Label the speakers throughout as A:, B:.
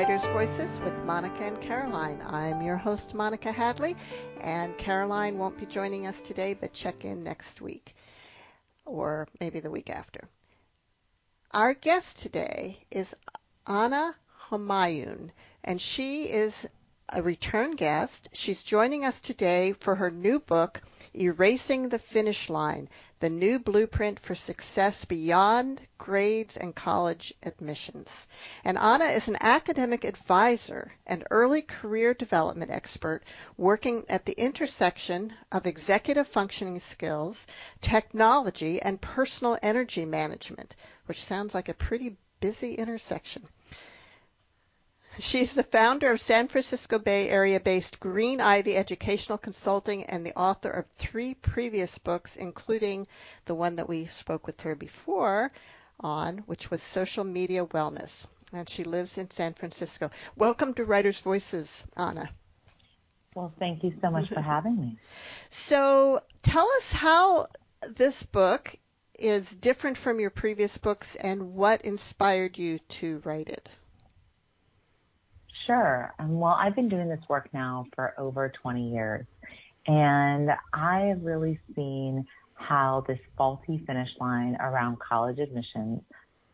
A: Writers Voices with Monica and Caroline. I'm your host, Monica Hadley, and Caroline won't be joining us today, but check in next week or maybe the week after. Our guest today is Ana Homayoun, and she is a return guest. She's joining us today for her new book, Erasing the Finish Line The New Blueprint for Success Beyond Grades and College Admissions. And Ana is an academic advisor and early career development expert working at the intersection of executive functioning skills, technology, and personal energy management, which sounds like a pretty busy intersection. She's the founder of San Francisco Bay Area based Green Ivy Educational Consulting and the author of three previous books, including the one that we spoke with her before on, which was Social Media Wellness. And she lives in San Francisco. Welcome to Writers Voices, Ana.
B: Well, thank you so much for having me.
A: So tell us how this book is different from your previous books and what inspired you to write it.
B: Sure. Um, well, I've been doing this work now for over 20 years, and I have really seen how this faulty finish line around college admissions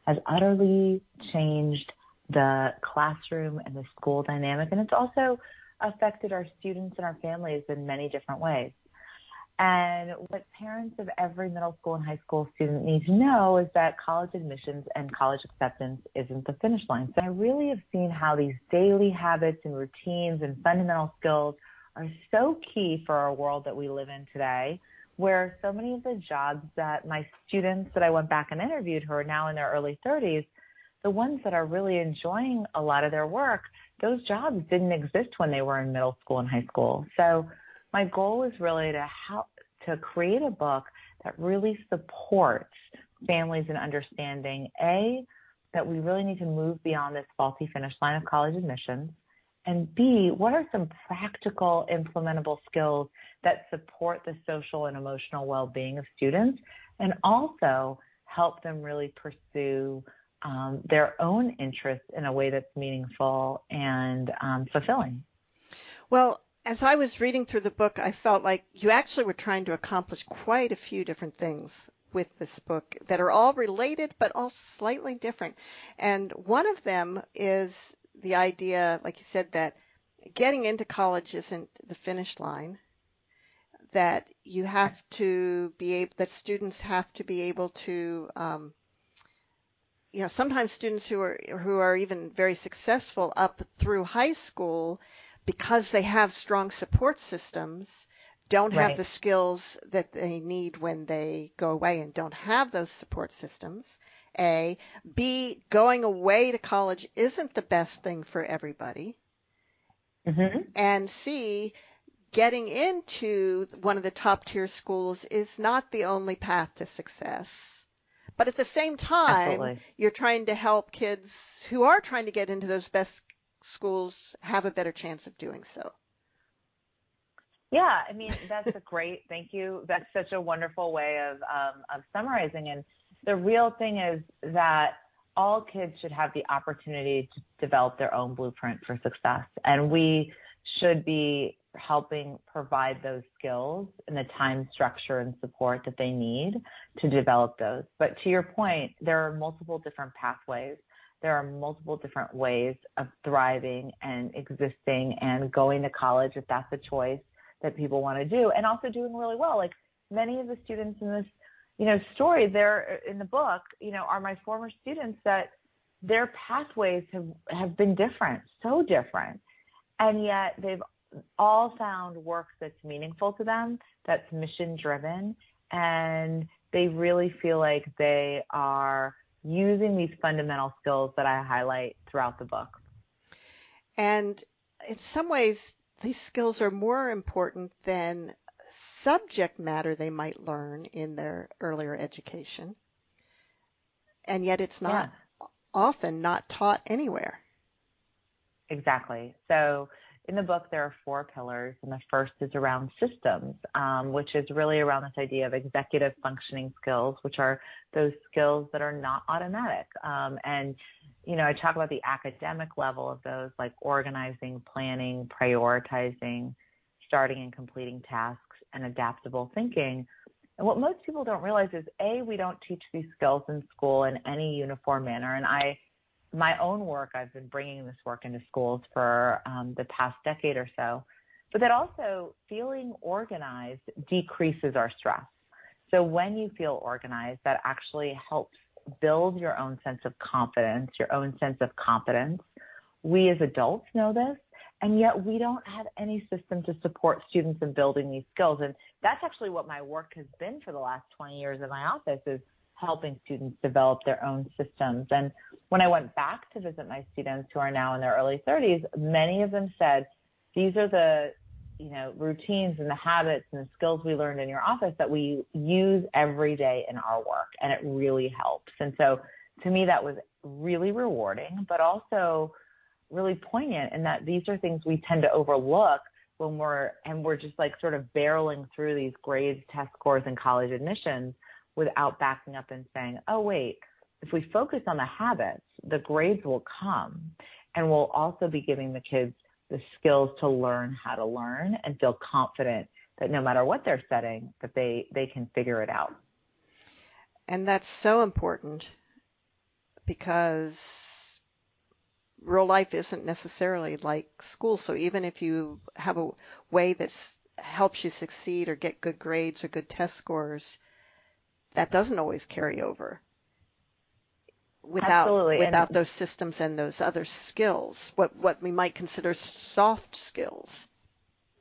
B: has utterly changed the classroom and the school dynamic, and it's also affected our students and our families in many different ways. And what parents of every middle school and high school student need to know is that college admissions and college acceptance isn't the finish line. So I really have seen how these daily habits and routines and fundamental skills are so key for our world that we live in today, where so many of the jobs that my students that I went back and interviewed who are now in their early 30s, the ones that are really enjoying a lot of their work, those jobs didn't exist when they were in middle school and high school. So my goal is really to help to create a book that really supports families in understanding a that we really need to move beyond this faulty finish line of college admissions and b what are some practical implementable skills that support the social and emotional well-being of students and also help them really pursue um, their own interests in a way that's meaningful and um, fulfilling?
A: Well as I was reading through the book, I felt like you actually were trying to accomplish quite a few different things with this book that are all related but all slightly different. And one of them is the idea, like you said, that getting into college isn't the finish line. That you have to be able, that students have to be able to, um, you know, sometimes students who are who are even very successful up through high school because they have strong support systems, don't have the skills that they need when they go away and don't have those support systems. A. B. Going away to college isn't the best thing for everybody. Mm-hmm. And C. Getting into one of the top tier schools is not the only path to success. But at the same time, Absolutely. you're trying to help kids who are trying to get into those best schools have a better chance of doing so.
B: Yeah, I mean that's a great. thank you. That's such a wonderful way of um, of summarizing. And the real thing is that all kids should have the opportunity to develop their own blueprint for success, and we should be helping provide those skills and the time structure and support that they need to develop those. But to your point, there are multiple different pathways there are multiple different ways of thriving and existing and going to college if that's a choice that people want to do and also doing really well. Like many of the students in this you know story there in the book you know are my former students that their pathways have have been different so different. And yet they've all found work that's meaningful to them that's mission driven and they really feel like they are using these fundamental skills that I highlight throughout the book.
A: And in some ways, these skills are more important than subject matter they might learn in their earlier education. And yet it's not yeah. often not taught anywhere.
B: Exactly. So in the book, there are four pillars, and the first is around systems, um, which is really around this idea of executive functioning skills, which are those skills that are not automatic. Um, and, you know, I talk about the academic level of those, like organizing, planning, prioritizing, starting and completing tasks, and adaptable thinking. And what most people don't realize is, A, we don't teach these skills in school in any uniform manner. And I, my own work, I've been bringing this work into schools for um, the past decade or so, but that also feeling organized decreases our stress. So when you feel organized, that actually helps build your own sense of confidence, your own sense of competence. We as adults know this, and yet we don't have any system to support students in building these skills. And that's actually what my work has been for the last 20 years in my office is helping students develop their own systems. And when I went back to visit my students who are now in their early 30s, many of them said, these are the you know routines and the habits and the skills we learned in your office that we use every day in our work. And it really helps. And so to me that was really rewarding but also really poignant in that these are things we tend to overlook when we're and we're just like sort of barreling through these grades test scores and college admissions without backing up and saying, oh, wait, if we focus on the habits, the grades will come. And we'll also be giving the kids the skills to learn how to learn and feel confident that no matter what they're setting, that they, they can figure it out.
A: And that's so important because real life isn't necessarily like school. So even if you have a way that helps you succeed or get good grades or good test scores, that doesn't always carry over without
B: Absolutely.
A: without
B: and,
A: those systems and those other skills, what what we might consider soft skills.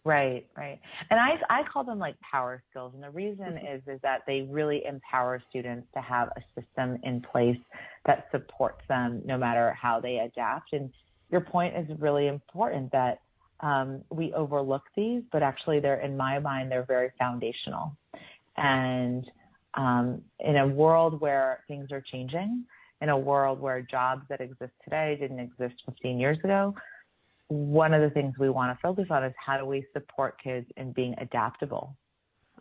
B: Right, right. And I I call them like power skills. And the reason mm-hmm. is is that they really empower students to have a system in place that supports them no matter how they adapt. And your point is really important that um, we overlook these, but actually they're in my mind they're very foundational. And um, in a world where things are changing, in a world where jobs that exist today didn't exist 15 years ago, one of the things we want to focus on is how do we support kids in being adaptable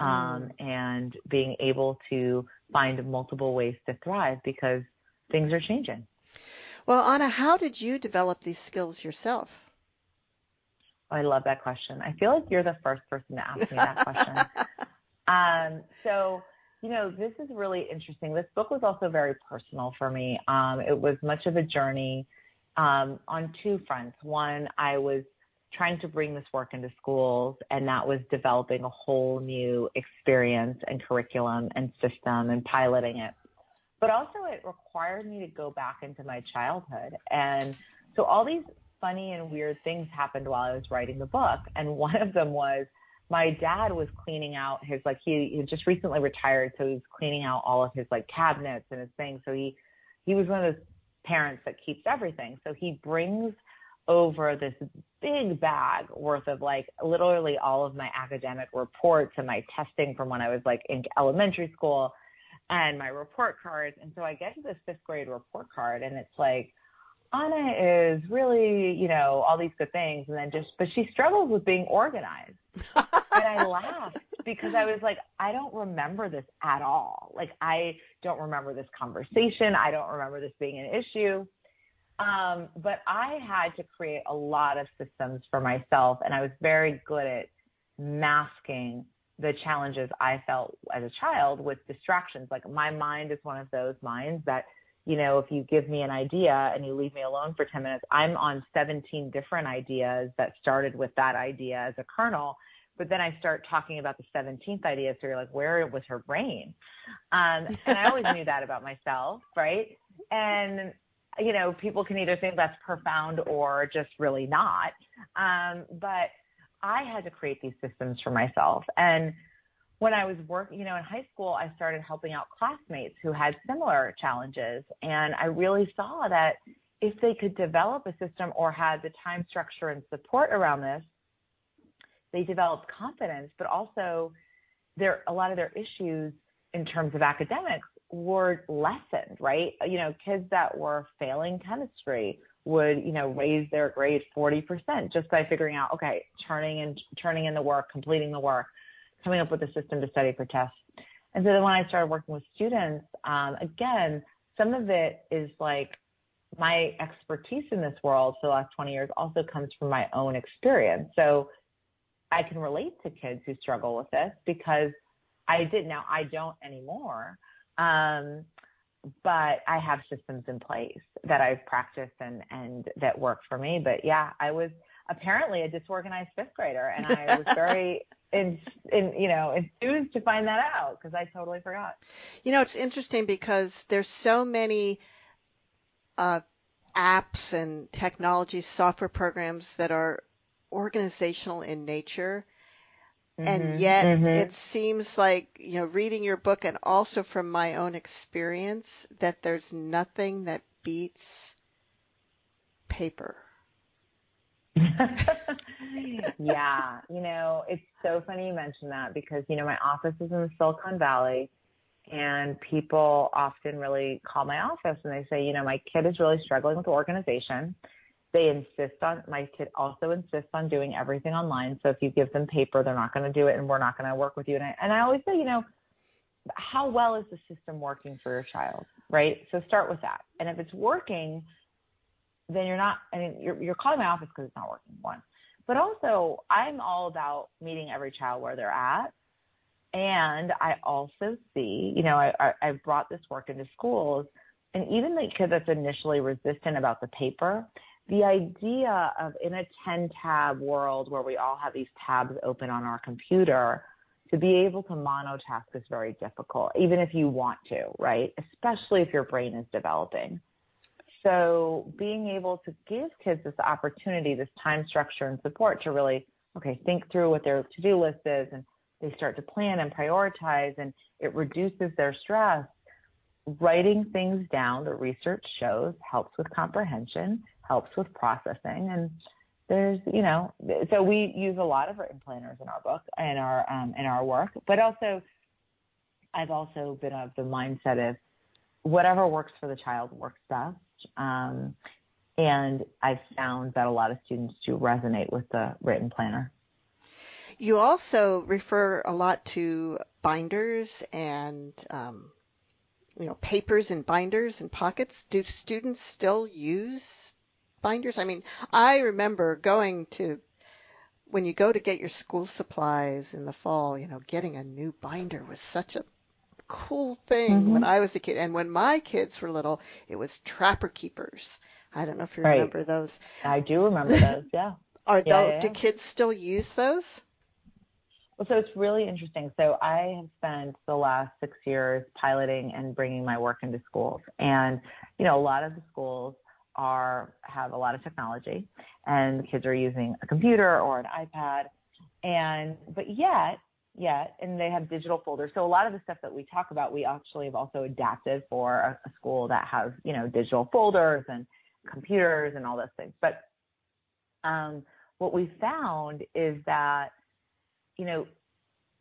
B: um, mm. and being able to find multiple ways to thrive because things are changing.
A: Well, Ana, how did you develop these skills yourself?
B: I love that question. I feel like you're the first person to ask me that question. um, so you know, this is really interesting. This book was also very personal for me. Um, it was much of a journey um, on two fronts. One, I was trying to bring this work into schools, and that was developing a whole new experience and curriculum and system and piloting it. But also, it required me to go back into my childhood. And so, all these funny and weird things happened while I was writing the book. And one of them was my dad was cleaning out his like he, he just recently retired, so he's cleaning out all of his like cabinets and his things. So he he was one of those parents that keeps everything. So he brings over this big bag worth of like literally all of my academic reports and my testing from when I was like in elementary school and my report cards. And so I get to this fifth grade report card and it's like Ana is really, you know, all these good things. And then just, but she struggles with being organized. and I laughed because I was like, I don't remember this at all. Like, I don't remember this conversation. I don't remember this being an issue. Um, but I had to create a lot of systems for myself. And I was very good at masking the challenges I felt as a child with distractions. Like, my mind is one of those minds that you know, if you give me an idea and you leave me alone for 10 minutes, I'm on 17 different ideas that started with that idea as a kernel. But then I start talking about the 17th idea. So you're like, where was her brain? Um, and I always knew that about myself, right? And, you know, people can either think that's profound or just really not. Um, but I had to create these systems for myself. And when I was working, you know, in high school, I started helping out classmates who had similar challenges. And I really saw that if they could develop a system or had the time structure and support around this, they developed confidence, but also there, a lot of their issues in terms of academics were lessened, right? You know, kids that were failing chemistry would, you know, raise their grade 40% just by figuring out, okay, turning in, turning in the work, completing the work, coming up with a system to study for tests. And so then when I started working with students, um, again, some of it is like my expertise in this world for the last 20 years also comes from my own experience. So I can relate to kids who struggle with this because I did. Now I don't anymore. Um, but I have systems in place that I've practiced and, and that work for me. But yeah, I was apparently a disorganized fifth grader and I was very in, in, you know, enthused to find that out because I totally forgot.
A: You know, it's interesting because there's so many, uh, apps and technology software programs that are organizational in nature Mm-hmm, and yet mm-hmm. it seems like, you know, reading your book and also from my own experience that there's nothing that beats paper.
B: yeah, you know, it's so funny you mention that because, you know, my office is in the Silicon Valley and people often really call my office and they say, you know, my kid is really struggling with organization they insist on my kid also insists on doing everything online. So if you give them paper, they're not going to do it, and we're not going to work with you. And I, and I always say, you know, how well is the system working for your child, right? So start with that. And if it's working, then you're not. I mean, you're you're calling my office because it's not working. One, but also I'm all about meeting every child where they're at. And I also see, you know, I, I've brought this work into schools, and even the kid that's initially resistant about the paper, the idea of in a 10 tab world where we all have these tabs open on our computer, to be able to monotask is very difficult, even if you want to, right? Especially if your brain is developing. So being able to give kids this opportunity, this time structure and support to really, okay, think through what their to-do list is and they start to plan and prioritize and it reduces their stress. Writing things down, the research shows, helps with comprehension helps with processing. And there's you know so we use a lot of written planners in our book and our um, in our work. But also i've also been of the mindset of whatever works for the child works best. Um, and i've found that a lot of students do resonate with the written planner.
A: You also refer a lot to binders and um, you know papers and binders and pockets. Do students still use binders? I mean, I remember going to when you go to get your school supplies in the fall, you know, getting a new binder was such a cool thing mm-hmm. when I was a kid. And when my kids were little, it was Trapper Keepers. I don't know if you right. remember those.
B: I do remember those, yeah.
A: Are
B: yeah,
A: those, yeah. do kids still use those?
B: Well, so it's really interesting. So I have spent the last six years piloting and bringing my work into schools. And, you know, a lot of the schools are have a lot of technology and the kids are using a computer or an iPad. And but yet yet and they have digital folders. So a lot of the stuff that we talk about we actually have also adapted for a, a school that has you know digital folders and computers and all those things. But um, what we found is that you know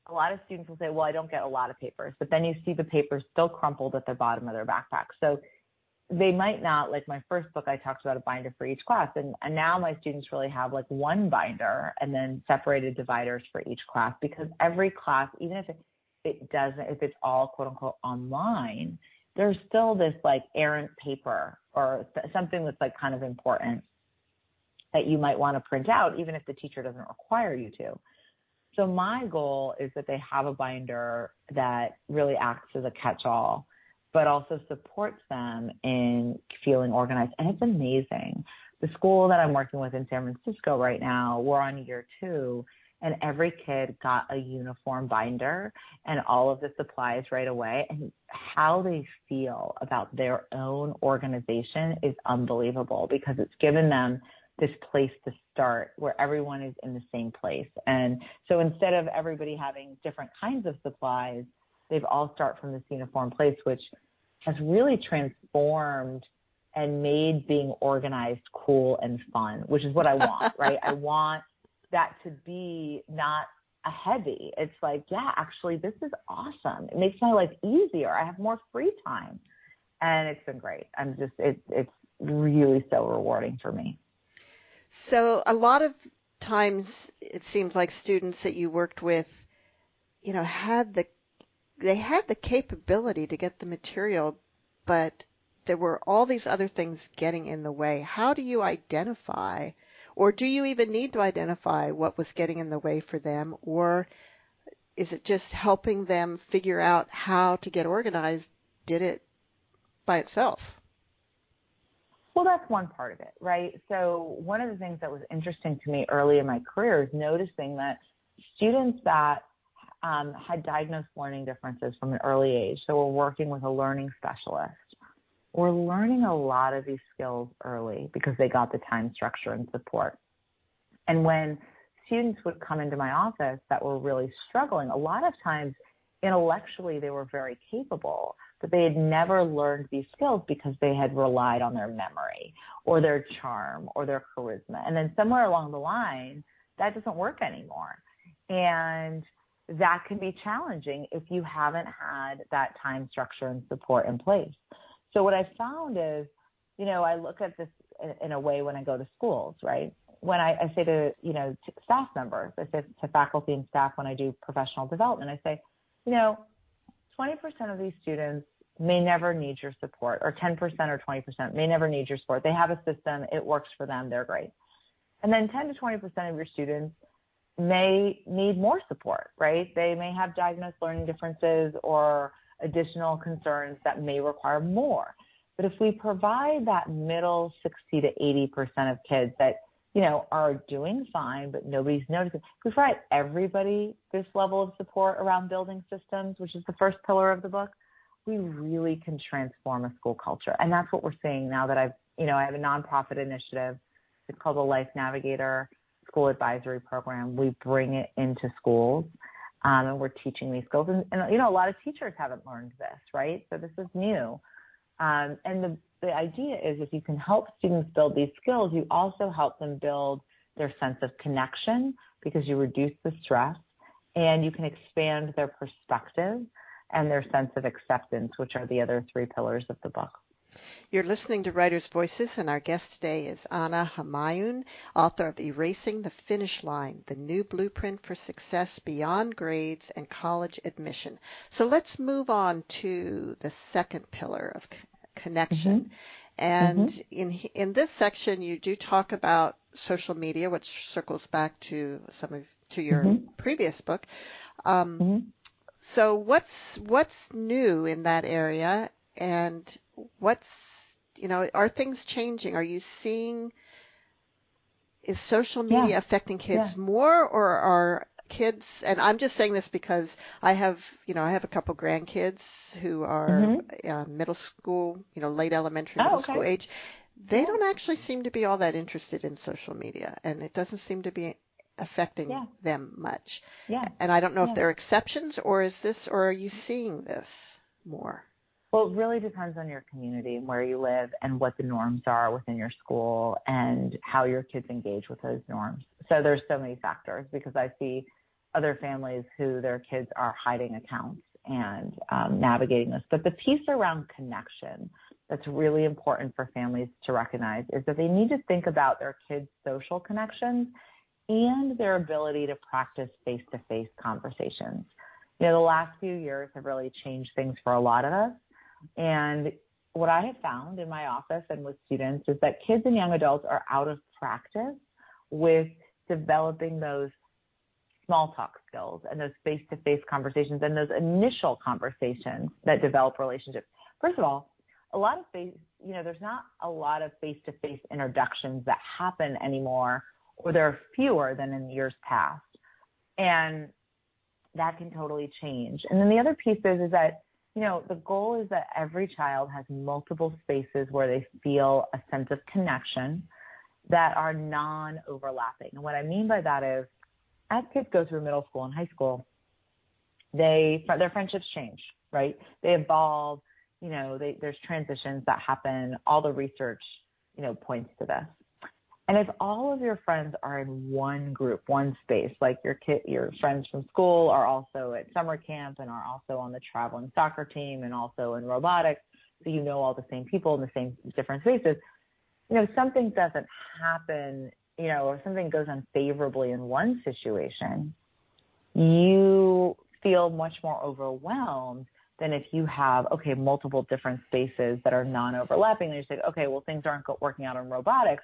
B: a lot of students will say well i don't get a lot of papers but then you see the papers still crumpled at the bottom of their backpack. So they might not like my first book i talked about a binder for each class and, and now my students really have like one binder and then separated dividers for each class because every class even if it, it doesn't if it's all quote unquote online there's still this like errant paper or th- something that's like kind of important that you might want to print out even if the teacher doesn't require you to. So my goal is that they have a binder that really acts as a catch-all but also supports them in feeling organized. And it's amazing. The school that I'm working with in San Francisco right now, we're on year two, and every kid got a uniform binder and all of the supplies right away. And how they feel about their own organization is unbelievable because it's given them this place to start where everyone is in the same place. And so instead of everybody having different kinds of supplies, they've all start from this uniform place, which has really transformed and made being organized cool and fun, which is what I want, right? I want that to be not a heavy. It's like, yeah, actually, this is awesome. It makes my life easier. I have more free time, and it's been great. I'm just, it's, it's, really so rewarding for me.
A: So a lot of times it seems like students that you worked with, you know, had the they had the capability to get the material, but there were all these other things getting in the way. How do you identify, or do you even need to identify what was getting in the way for them, or is it just helping them figure out how to get organized? Did it by itself?
B: Well, that's one part of it, right? So, one of the things that was interesting to me early in my career is noticing that students that um, had diagnosed learning differences from an early age, so we're working with a learning specialist, were learning a lot of these skills early because they got the time structure and support. And when students would come into my office that were really struggling, a lot of times intellectually they were very capable, but they had never learned these skills because they had relied on their memory or their charm or their charisma. And then somewhere along the line, that doesn't work anymore. And that can be challenging if you haven't had that time structure and support in place. So what I found is, you know, I look at this in, a way when I go to schools, right? When I, I say to, you know, to staff members, I say to faculty and staff when I do professional development, I say, you know, 20% of these students may never need your support, or 10% or 20% may never need your support. They have a system, it works for them, they're great. And then 10 to 20% of your students may need more support, right? They may have diagnosed learning differences or additional concerns that may require more. But if we provide that middle 60 to 80% of kids that, you know, are doing fine, but nobody's noticing, if we provide everybody this level of support around building systems, which is the first pillar of the book, we really can transform a school culture. And that's what we're seeing now that I've, you know, I have a nonprofit initiative. It's called the Life Navigator School Advisory Program. We bring it into schools um, and we're teaching these skills. And, and, you know, a lot of teachers haven't learned this, right? So this is new. Um, and the, the idea is if you can help students build these skills, you also help them build their sense of connection because you reduce the stress and you can expand their perspective and their sense of acceptance, which are the other three pillars of the book.
A: You're listening to Writers' Voices, and our guest today is Ana Homayoun, author of Erasing the Finish Line, the new blueprint for success beyond grades and college admission. So let's move on to the second pillar of connection. Mm-hmm. And mm-hmm. in in this section, you do talk about social media, which circles back to some of to your mm-hmm. previous book. Um, mm-hmm. so what's what's new in that area, and what's you know, are things changing? Are you seeing is social media yeah. affecting kids yeah. more or are kids and I'm just saying this because I have, you know, I have a couple grandkids who are mm-hmm. uh, middle school, you know, late elementary, oh, middle okay. school age. They yeah. don't actually seem to be all that interested in social media and it doesn't seem to be affecting them much. Yeah. And I don't know if there are exceptions or is this or are you seeing this more?
B: Well, it really depends on your community and where you live and what the norms are within your school and how your kids engage with those norms. So there's so many factors because I see other families who their kids are hiding accounts and um, navigating this. But the piece around connection that's really important for families to recognize is that they need to think about their kids' social connections and their ability to practice face to face conversations. You know, the last few years have really changed things for a lot of us. And what I have found in my office and with students is that kids and young adults are out of practice with developing those small talk skills and those face to face conversations and those initial conversations that develop relationships. First of all, a lot of face, you know, there's not a lot of face to face introductions that happen anymore, or there are fewer than in years past. And that can totally change. And then the other piece is, is that you know, the goal is that every child has multiple spaces where they feel a sense of connection that are non overlapping. And what I mean by that is, as kids go through middle school and high school, they their friendships change, right? They evolve. You know, they, there's transitions that happen. All the research, you know, points to this. And if all of your friends are in one group, one space, like your kid, your friends from school are also at summer camp and are also on the traveling soccer team and also in robotics, so you know all the same people in the same different spaces, you know, something doesn't happen, you know, or something goes unfavorably in one situation, you feel much more overwhelmed than if you have, okay, multiple different spaces that are non overlapping. And you say, okay, well, things aren't working out in robotics,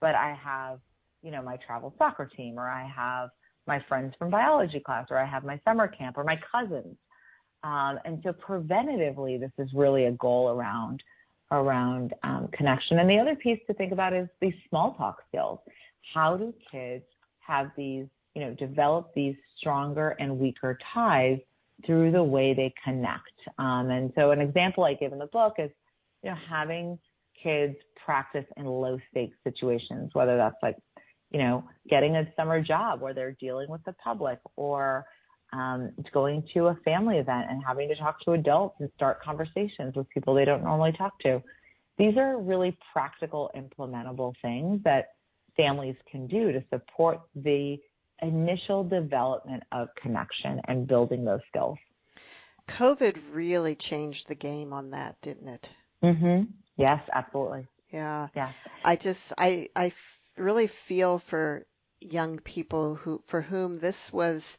B: but I have, you know, my travel soccer team, or I have my friends from biology class, or I have my summer camp, or my cousins. Um, and so preventatively, this is really a goal around around um, connection. And the other piece to think about is these small talk skills. How do kids have these, you know, develop these stronger and weaker ties through the way they connect? Um, and so an example I give in the book is, you know, having kids practice in low stakes situations, whether that's like, you know, getting a summer job where they're dealing with the public or um, going to a family event and having to talk to adults and start conversations with people they don't normally talk to. These are really practical, implementable things that families can do to support the initial development of connection and building those skills.
A: COVID really changed the game on that, didn't it?
B: Mhm. Yes, absolutely.
A: Yeah.
B: Yeah.
A: I just I I really feel for young people who for whom this was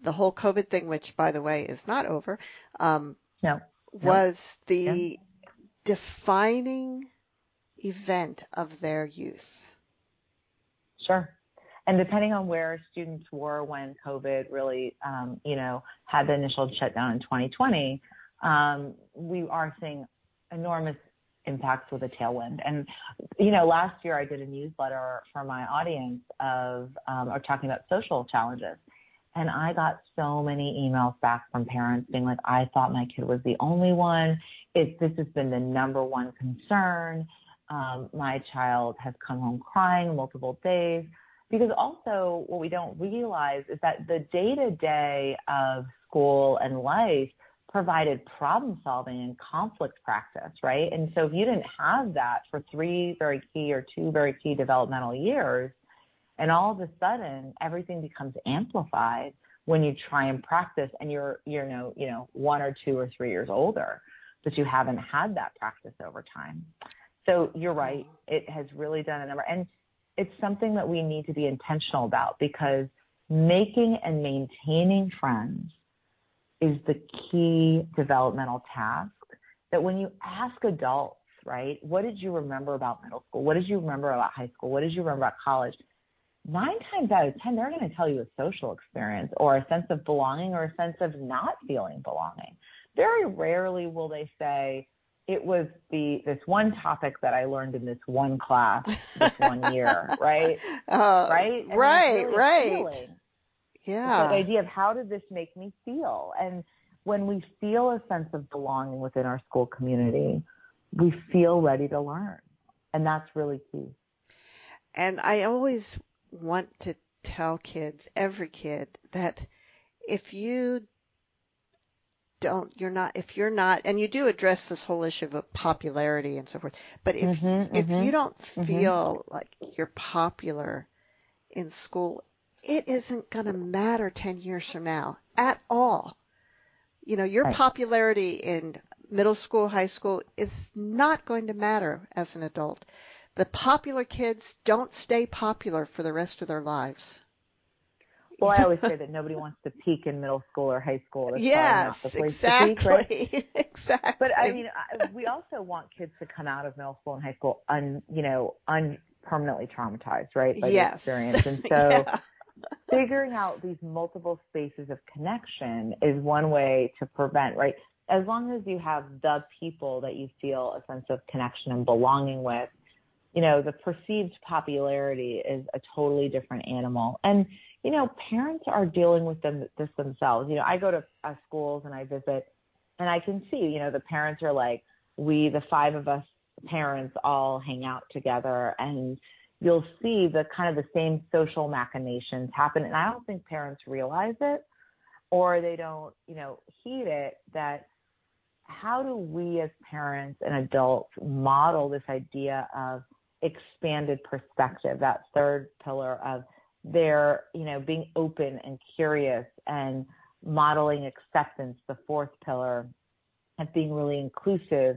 A: the whole COVID thing, which by the way is not over, um,
B: no.
A: was the defining event of their youth.
B: Sure. And depending on where students were when COVID really, um, you know, had the initial shutdown in 2020, um, we are seeing enormous impacts with a tailwind. And, you know, last year I did a newsletter for my audience of, um, or talking about social challenges. And I got so many emails back from parents being like, I thought my kid was the only one. It, this has been the number one concern. Um, my child has come home crying multiple days. Because also, what we don't realize is that the day to day of school and life provided problem solving and conflict practice, right? And so, if you didn't have that for three very key or two very key developmental years, and all of a sudden, everything becomes amplified when you try and practice and you're, you know, you know, one or two or three years older, but you haven't had that practice over time. So you're mm-hmm. right. It has really done a number. And it's something that we need to be intentional about because making and maintaining friends is the key developmental task that when you ask adults, right, what did you remember about middle school? What did you remember about high school? What did you remember about college? nine times out of ten, they're going to tell you a social experience or a sense of belonging or a sense of not feeling belonging. Very rarely will they say, it was the this one topic that I learned in this one class this one year, right?
A: Uh,
B: right? And
A: right,
B: really
A: right. Yeah.
B: The idea of how did this make me feel? And when we feel a sense of belonging within our school community, we feel ready to learn. And that's really key.
A: And I always want to tell kids, every kid, that if you don't, you're not, if you're not, and you do address this whole issue of popularity and so forth, but if,
B: mm-hmm,
A: if
B: mm-hmm,
A: you don't
B: mm-hmm.
A: feel like you're popular in school, it isn't going to matter 10 years from now at all. You know, your
B: right.
A: popularity in middle school, high school is not going to matter as an adult the popular kids don't stay popular for the rest of their lives.
B: Well, I always say that nobody wants to peak in middle school or high school. That's
A: yes, exactly.
B: Peak, right?
A: exactly.
B: But I mean, we also want kids to come out of middle school and high school un, you know, un permanently traumatized, right, by
A: yes.
B: the experience. And so, yeah. Figuring out these multiple spaces of connection is one way to prevent, right? As long as you have the people that you feel a sense of connection and belonging with, you know, the perceived popularity is a totally different animal. And, you know, parents are dealing with them, this themselves. You know, I go to uh, schools and I visit and I can see, you know, the parents are like, we, the five of us parents all hang out together and you'll see the kind of the same social machinations happen. And I don't think parents realize it or they don't, you know, heed it that how do we as parents and adults model this idea of expanded perspective, that third pillar of their, you know, being open and curious and modeling acceptance, the fourth pillar of being really inclusive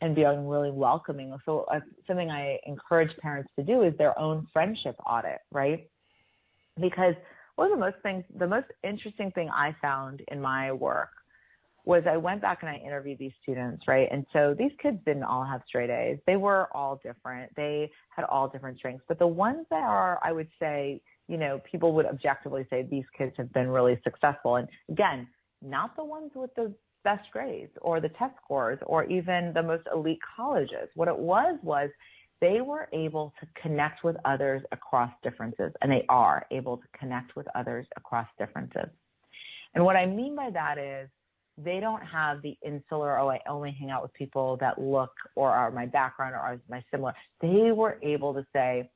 B: and being really welcoming. So uh, something I encourage parents to do is their own friendship audit, right? Because one of the most things, the most interesting thing I found in my work was I went back and I interviewed these students, right? And so these kids didn't all have straight A's. They were all different. They had all different strengths. But the ones that are, I would say, you know, people would objectively say these kids have been really successful. And again, not the ones with the best grades or the test scores or even the most elite colleges. What it was was they were able to connect with others across differences, and they are able to connect with others across differences. And what I mean by that is they don't have the insular, oh, I only hang out with people that look or are my background or are my similar. They were able to say,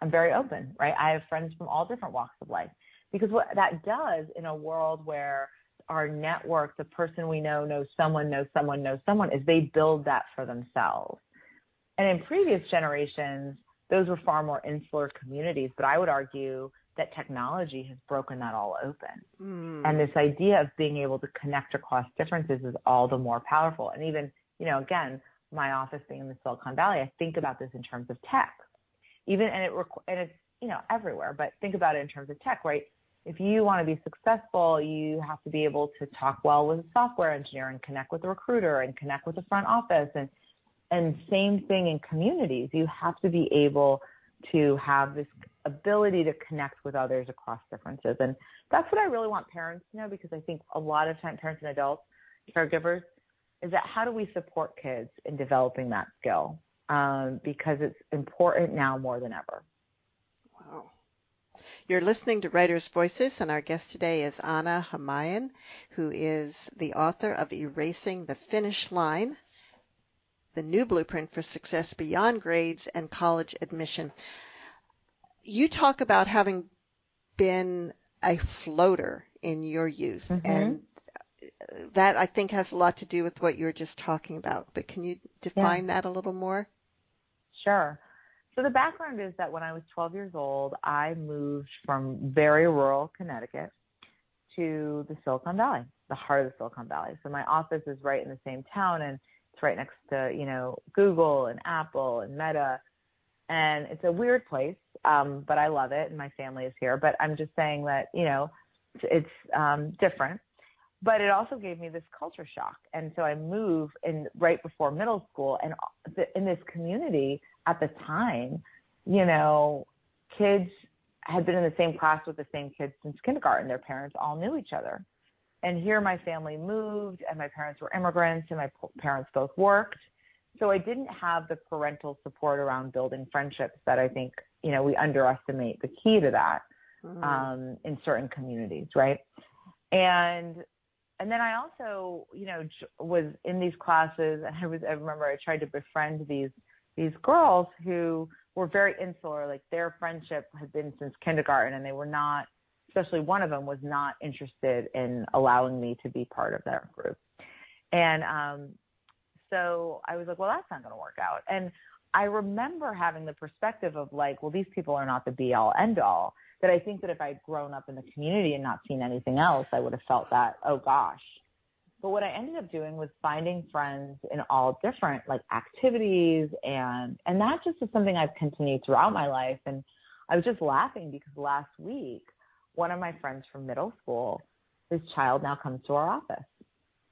B: I'm very open, right? I have friends from all different walks of life. Because what that does in a world where our network, the person we know knows someone, knows someone, knows someone, is they build that for themselves. And in previous generations, those were far more insular communities, but I would argue that technology has broken that all open. Mm. And this idea of being able to connect across differences is all the more powerful. And even, you know, again, my office being in the Silicon Valley, I think about this in terms of tech. Even, and it, and it's, you know, everywhere, but think about it in terms of tech, right? If you want to be successful, you have to be able to talk well with a software engineer and connect with a recruiter and connect with the front office and and same thing in communities. You have to be able to have this ability to connect with others across differences. And that's what I really want parents to know because I think a lot of time parents and adults, caregivers, is that how do we support kids in developing that skill? Um, because it's important now more than ever.
A: You're listening to Writers' Voices, and our guest today is Ana Homayoun, who is the author of Erasing the Finish Line, the new blueprint for success beyond grades and college admission. You talk about having been a floater in your youth, mm-hmm. and that I think has a lot to do with what you were just talking about. But can you define yeah. that a little more?
B: Sure. So the background is that when I was 12 years old, I moved from very rural Connecticut to the Silicon Valley, the heart of the Silicon Valley. So my office is right in the same town and it's right next to, you know, Google and Apple and Meta. And it's a weird place, um, but I love it and my family is here. But I'm just saying that, you know, it's um, different. But it also gave me this culture shock. And so I moved in right before middle school and in this community, at the time, you know, kids had been in the same class with the same kids since kindergarten. Their parents all knew each other. And here my family moved and my parents were immigrants and my parents both worked. So I didn't have the parental support around building friendships that I think, you know, we underestimate the key to that mm-hmm. um, in certain communities, right? And and then I also, you know, was in these classes and I was I remember I tried to befriend these these girls who were very insular, like their friendship had been since kindergarten, and they were not, especially one of them was not interested in allowing me to be part of their group. And um, so I was like, well, that's not going to work out. And I remember having the perspective of like, well, these people are not the be all end all. That I think that if I'd grown up in the community and not seen anything else, I would have felt that, oh gosh, but what I ended up doing was finding friends in all different like activities and and that just is something I've continued throughout my life. And I was just laughing because last week one of my friends from middle school, his child now comes to our office.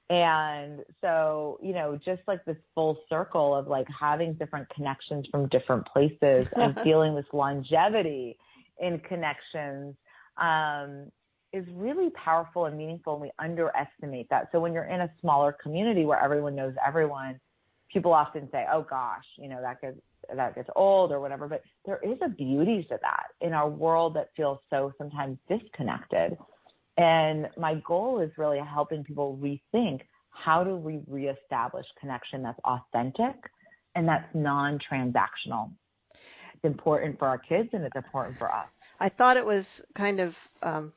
B: And so, you know, just like this full circle of like having different connections from different places and feeling this longevity in connections um, is really powerful and meaningful and we underestimate that. So when you're in a smaller community where everyone knows everyone, people often say, "Oh gosh, you know, that gets that gets old or whatever." But there is a beauty to that in our world that feels so sometimes disconnected. And my goal is really helping people rethink how do we reestablish connection that's authentic and that's non-transactional. It's important for our kids and it's important for us.
A: I thought it was kind of um,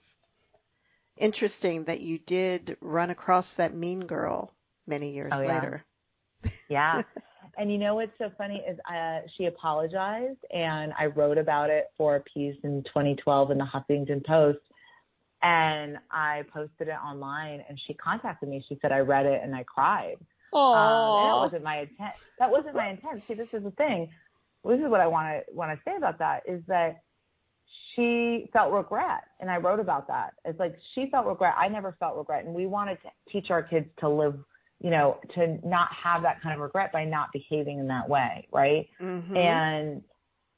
A: interesting that you did run across that mean girl many years
B: oh, yeah.
A: later.
B: yeah. And you know what's so funny is uh, she apologized, and I wrote about it for a piece in 2012 in the Huffington Post. And I posted it online, and she contacted me. She said, I read it and I cried. Um, that wasn't my intent. That wasn't my intent. See, this is the thing. This is what I want to want to say about that is that she felt regret, and I wrote about that. It's like she felt regret. I never felt regret, and we wanted to teach our kids to live, you know, to not have that kind of regret by not behaving in that way, right?
A: Mm-hmm.
B: And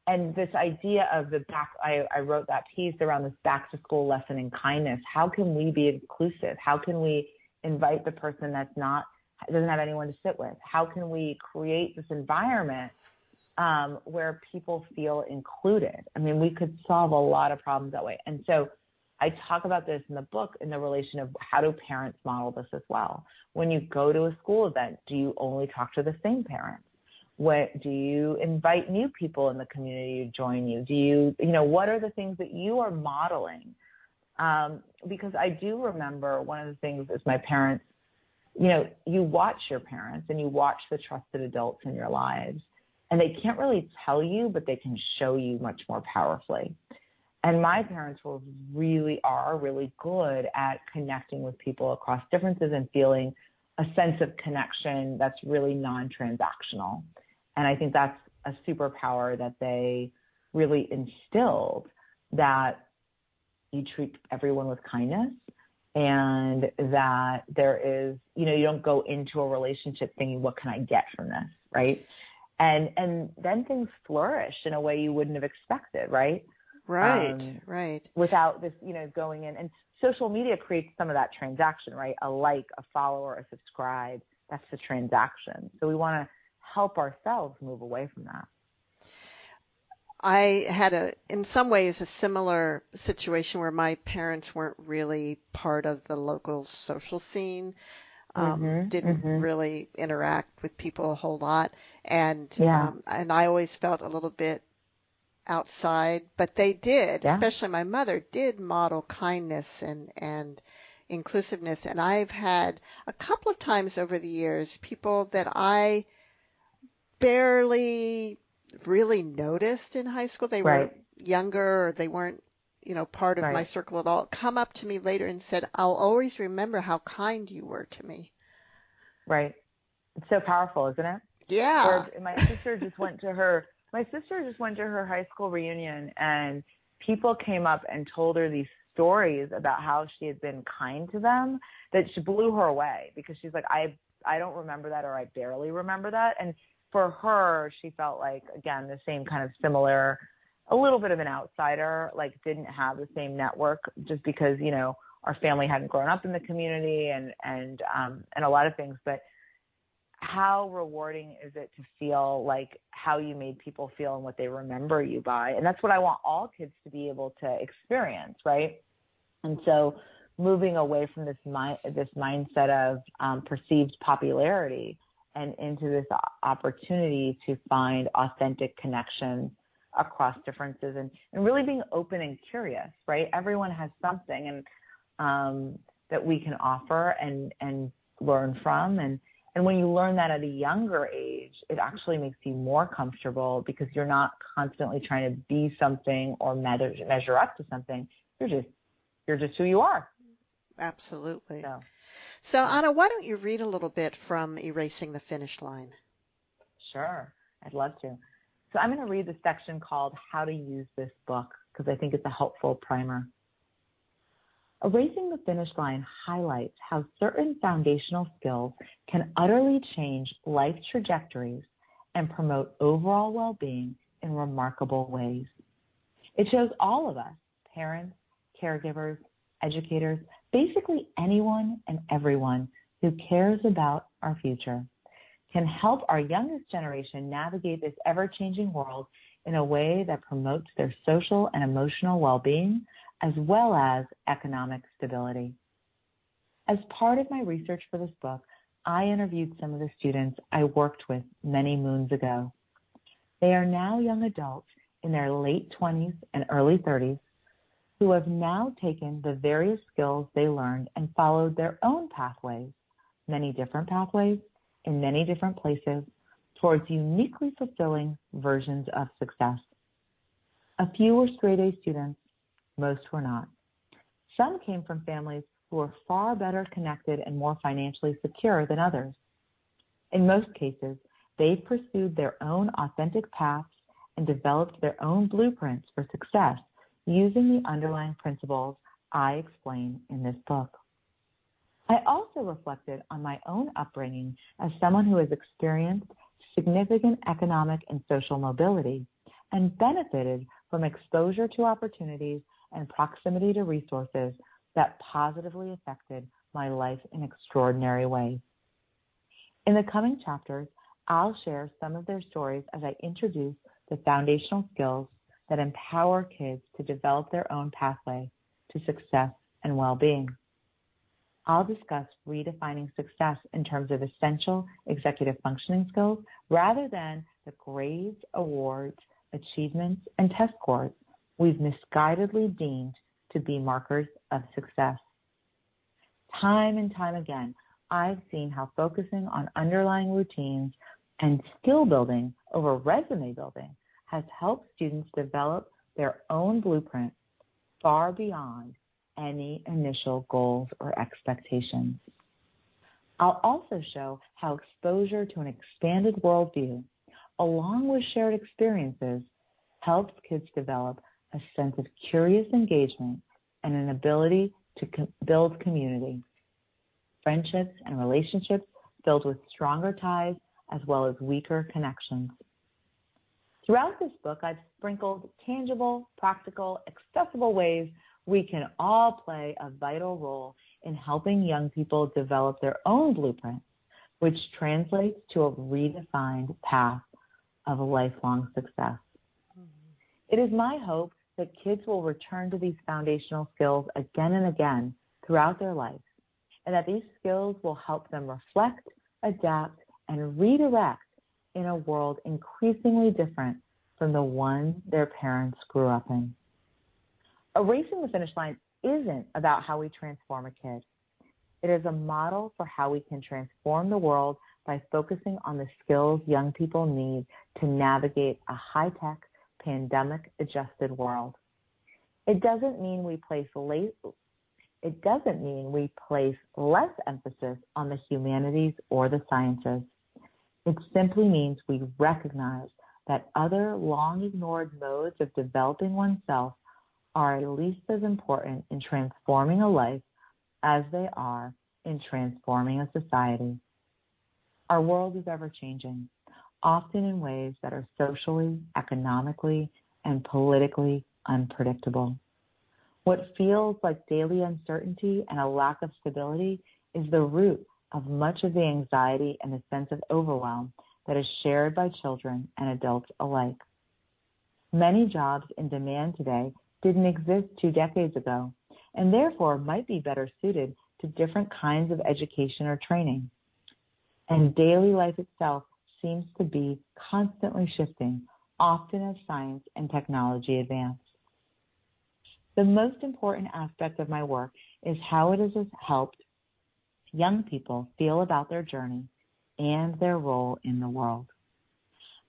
B: and this idea of the back I, I wrote that piece around this back to school lesson in kindness how can we be inclusive how can we invite the person that's not doesn't have anyone to sit with how can we create this environment um, where people feel included. I mean we could solve a lot of problems that way. And so i talk about this in the book in the relation of how do parents model this as well. When you go to a school event do you only talk to the same parents? What do you invite new people in the community to join you? Do you, you know, what are the things that you are modeling? Um, because I do remember one of the things is my parents, you know, you watch your parents and you watch the trusted adults in your lives, and they can't really tell you, but they can show you much more powerfully. And my parents were really are really good at connecting with people across differences and feeling a sense of connection that's really non-transactional. And I think that's a superpower that they really instilled that you treat everyone with kindness and that there is, you know, you don't go into a relationship thinking, what can I get from this? Right. And, and then things flourish in a way you wouldn't have expected. Right.
A: Right. Um, right.
B: Without this, you know, going in and social media creates some of that transaction, right? A like, a follower, a subscribe. That's the transaction. So we want to help ourselves move away from that.
A: I had a, in some ways, a similar situation where my parents weren't really part of the local social scene. Um, mm-hmm, didn't mm-hmm. really interact with people a whole lot, and
B: yeah.
A: um, and I always felt a little bit outside, but they did,
B: yeah.
A: especially my mother did model kindness and and inclusiveness, and I've had a couple of times over the years people that I barely really noticed in high school. They
B: right.
A: were younger or they weren't, you know, part of
B: right.
A: my circle at all. Come up to me later and said, I'll always remember how kind you were to me.
B: Right. It's so powerful, isn't it?
A: Yeah.
B: Or my sister just went to her my sister just went to her high school reunion and people came up and told her these stories about how she had been kind to them that she blew her away because she's like I I don't remember that or I barely remember that and for her, she felt like, again, the same kind of similar, a little bit of an outsider, like didn't have the same network just because, you know, our family hadn't grown up in the community and, and, um, and a lot of things. But how rewarding is it to feel like how you made people feel and what they remember you by? And that's what I want all kids to be able to experience, right? And so moving away from this mind, this mindset of um, perceived popularity and into this opportunity to find authentic connections across differences and, and really being open and curious, right? Everyone has something and um, that we can offer and, and learn from. And, and when you learn that at a younger age, it actually makes you more comfortable because you're not constantly trying to be something or measure, measure up to something. You're just, you're just who you are.
A: Absolutely.
B: So.
A: So, Ana, why don't you read a little bit from Erasing the Finish Line?
B: Sure, I'd love to. So, I'm going to read the section called How to Use This Book because I think it's a helpful primer. Erasing the Finish Line highlights how certain foundational skills can utterly change life trajectories and promote overall well being in remarkable ways. It shows all of us, parents, caregivers, educators, basically anyone and everyone who cares about our future can help our youngest generation navigate this ever changing world in a way that promotes their social and emotional well being as well as economic stability. As part of my research for this book, I interviewed some of the students I worked with many moons ago. They are now young adults in their late 20s and early 30s who have now taken the various skills they learned and followed their own pathways, many different pathways in many different places, towards uniquely fulfilling versions of success. A few were straight A students, most were not. Some came from families who were far better connected and more financially secure than others. In most cases, they pursued their own authentic paths and developed their own blueprints for success using the underlying principles I explain in this book. I also reflected on my own upbringing as someone who has experienced significant economic and social mobility and benefited from exposure to opportunities and proximity to resources that positively affected my life in extraordinary ways. In the coming chapters, I'll share some of their stories as I introduce the foundational skills that empower kids to develop their own pathway to success and well-being. I'll discuss redefining success in terms of essential executive functioning skills rather than the grades, awards, achievements, and test scores we've misguidedly deemed to be markers of success. Time and time again, I've seen how focusing on underlying routines and skill building over resume building has helped students develop their own blueprint far beyond any initial goals or expectations. I'll also show how exposure to an expanded worldview, along with shared experiences, helps kids develop a sense of curious engagement and an ability to co- build community, friendships, and relationships filled with stronger ties as well as weaker connections. Throughout this book, I've sprinkled tangible, practical, accessible ways we can all play a vital role in helping young people develop their own blueprint, which translates to a redefined path of lifelong success. Mm-hmm. It is my hope that kids will return to these foundational skills again and again throughout their life, and that these skills will help them reflect, adapt, and redirect in a world increasingly different from the one their parents grew up in. Erasing the finish line isn't about how we transform a kid. It is a model for how we can transform the world by focusing on the skills young people need to navigate a high tech, pandemic adjusted world. It doesn't mean we place late, it doesn't mean we place less emphasis on the humanities or the sciences. It simply means we recognize that other long ignored modes of developing oneself are at least as important in transforming a life as they are in transforming a society. Our world is ever changing, often in ways that are socially, economically, and politically unpredictable. What feels like daily uncertainty and a lack of stability is the root of much of the anxiety and the sense of overwhelm that is shared by children and adults alike. Many jobs in demand today didn't exist two decades ago and therefore might be better suited to different kinds of education or training. And daily life itself seems to be constantly shifting, often as science and technology advance. The most important aspect of my work is how it has helped young people feel about their journey and their role in the world.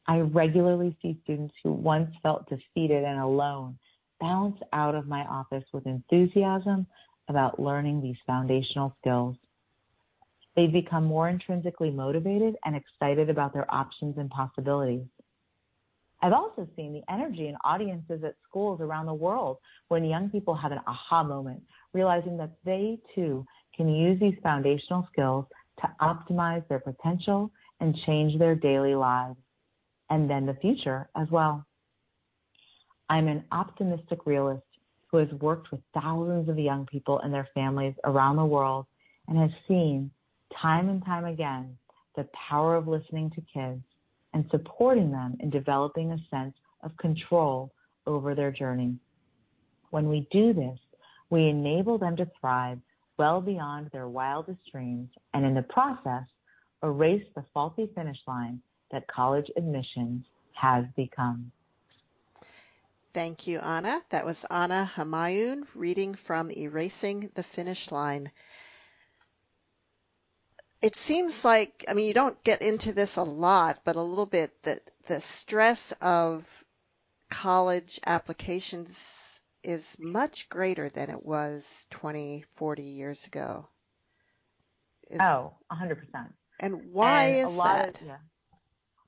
B: I regularly see students who once felt defeated and alone bounce out of my office with enthusiasm about learning these foundational skills. They become more intrinsically motivated and excited about their options and possibilities. I've also seen the energy in audiences at schools around the world when young people have an aha moment, realizing that they too can use these foundational skills to optimize their potential and change their daily lives, and then the future as well. I'm an optimistic realist who has worked with thousands of young people and their families around the world and has seen time and time again the power of listening to kids and supporting them in developing a sense of control over their journey. When we do this, we enable them to thrive well beyond their wildest dreams and in the process erase the faulty finish line that college admissions has become.
A: Thank you, Ana. That was Ana Homayoun reading from Erasing the Finish Line. It seems like, I mean, you don't get into this a lot, but a little bit that the stress of college applications is much greater than it was 20, 40 years ago.
B: Is... Oh, 100%.
A: And why
B: and
A: is
B: a lot
A: that?
B: Of, yeah.